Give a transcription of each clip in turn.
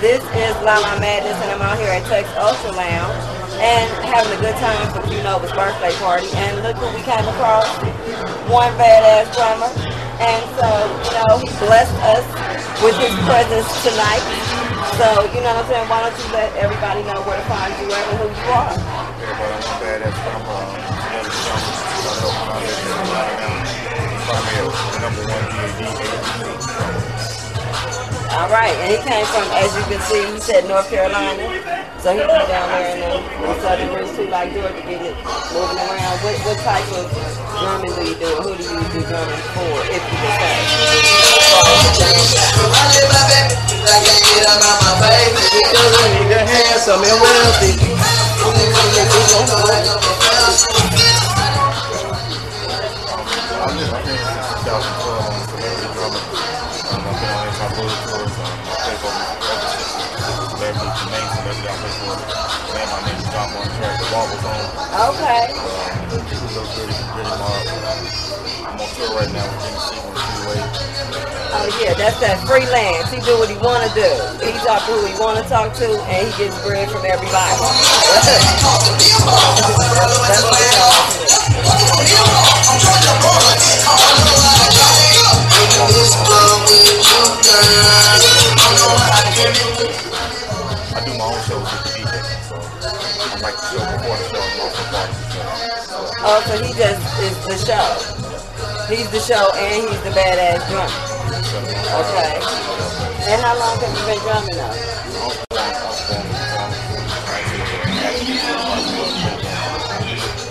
This is Lala Madness, and I'm out here at Tex Ultra Lounge and having a good time for Q Nova's birthday party. And look what we came across. One badass drummer. And so, you know, he blessed us with his presence tonight. So, you know what I'm saying? Why don't you let everybody know where to find you and who you are? Everybody, I'm one badass drummer. Um, another drummer. Started off when I lived in Atlanta now. Primary, number one DAD. All right, and he came from, as you can see, he said North Carolina. So he be down there in the, the southern roots too, like Georgia, getting it moving around. What, what type of drumming do you do? Who do you do drumming for, if you can say? You're handsome and wealthy. Play for I play for. Man, my name is John the Wobble Zone. Okay. Um, Little Dirty, Dirty Mob. I'm on tour right now with. Oh yeah, that's that freelance. He do what he want to do. He talk to who he want to talk to, and he gets bread from everybody. that's what Oh, so he just is the show. He's the show, and he's the badass drummer. Okay. And how long have you been drumming now?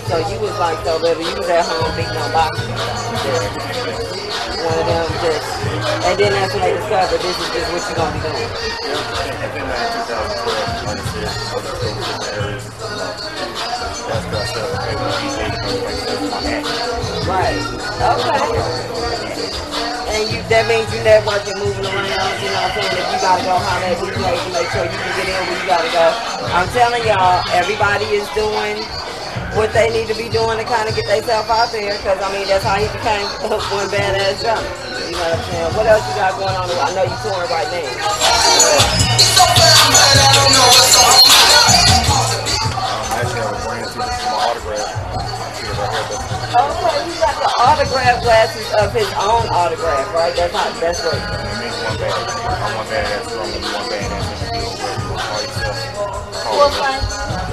So you was like so little, you was at home beating on boxing. One of them just, and then that's when they discovered this is just what you're gonna be doing. Yeah, and then 2012, Right. Okay. And you that means you networking, moving around, you know what I'm saying? If you gotta go holler at these ladies make sure you can get in where you gotta go. I'm telling y'all, everybody is doing what they need to be doing to kind of get themselves out there, because I mean, that's how he became one badass drummer. You know what I'm saying? What else you got going on? I know you're touring right now. Autograph glasses of his own autograph, right? That's how, that's what. Well, fine.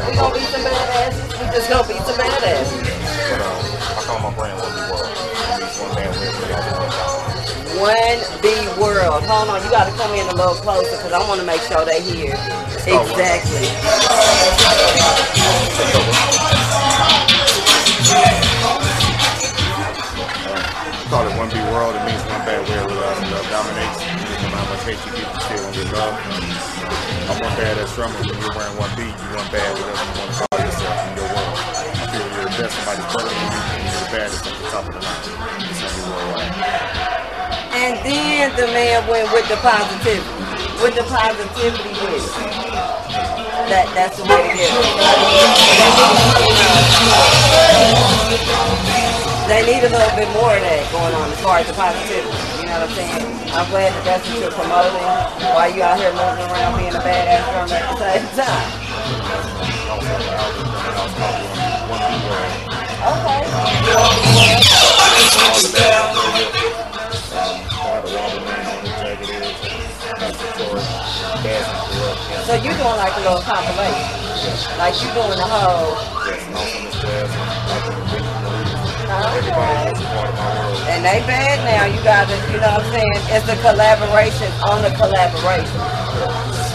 We gonna be some badasses. We just gonna be some badasses. But I call my brand One Big World. One big world. Hold on, you gotta come in a little closer because I want to make sure they hear exactly. Call it one big world. It means one bad way of love. Love dominates. No matter how much hate you give, you still gonna love. I'm one badass drummer. When you're wearing one beat, you one bad whatever you want to call yourself in your world. I feel you're the best. Somebody's better than you. and You're the baddest at the top of the line. It's gonna be worldwide. And then the man went with the positivity, with the positivity with it. That that's the way to get. They need a little bit more of that going on as far as the positivity. You know what I'm saying? I'm glad that that's what you're promoting while you out here moving around being a badass drummer at the same time. Okay. So you're doing like a little compilation. Like you doing the whole Everybody is a part of my world. And they bad now. You gotta, you know what I'm saying? It's a collaboration on a collaboration.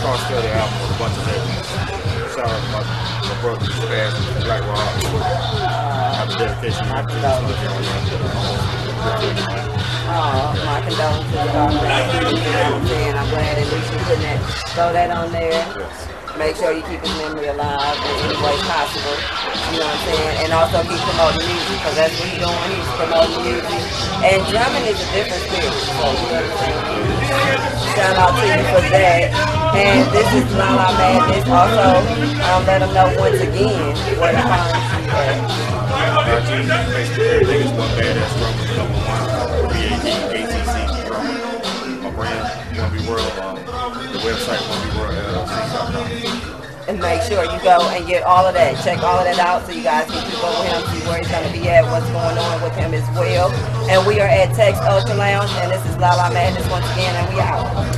Star Study album with a bunch of legends. Shout out to my, my brother, Spaz, Black Rock. Happy dedication. My to condolences. Oh, my condolences. You know what I'm saying? I'm glad at least you that, throw that on there. Yes. Make sure you keep his memory alive in any way possible. You know what I'm saying? And also keep promoting music, because that's what he's doing. He's promoting music. And drumming is a different spirit. So? Shout out to you for that. And this is Lala Madness. Also, um, let them know once again where to find you at. Is one badass number one, B-A-D, A-T-C, drummer. My brand, One Be World, um, the website, and make sure you go and get all of that. Check all of that out so you guys can keep up with him, see where he's going to be at, what's going on with him as well. And we are at Tex Ultra Lounge, and this is Lala Madness once again, and we out.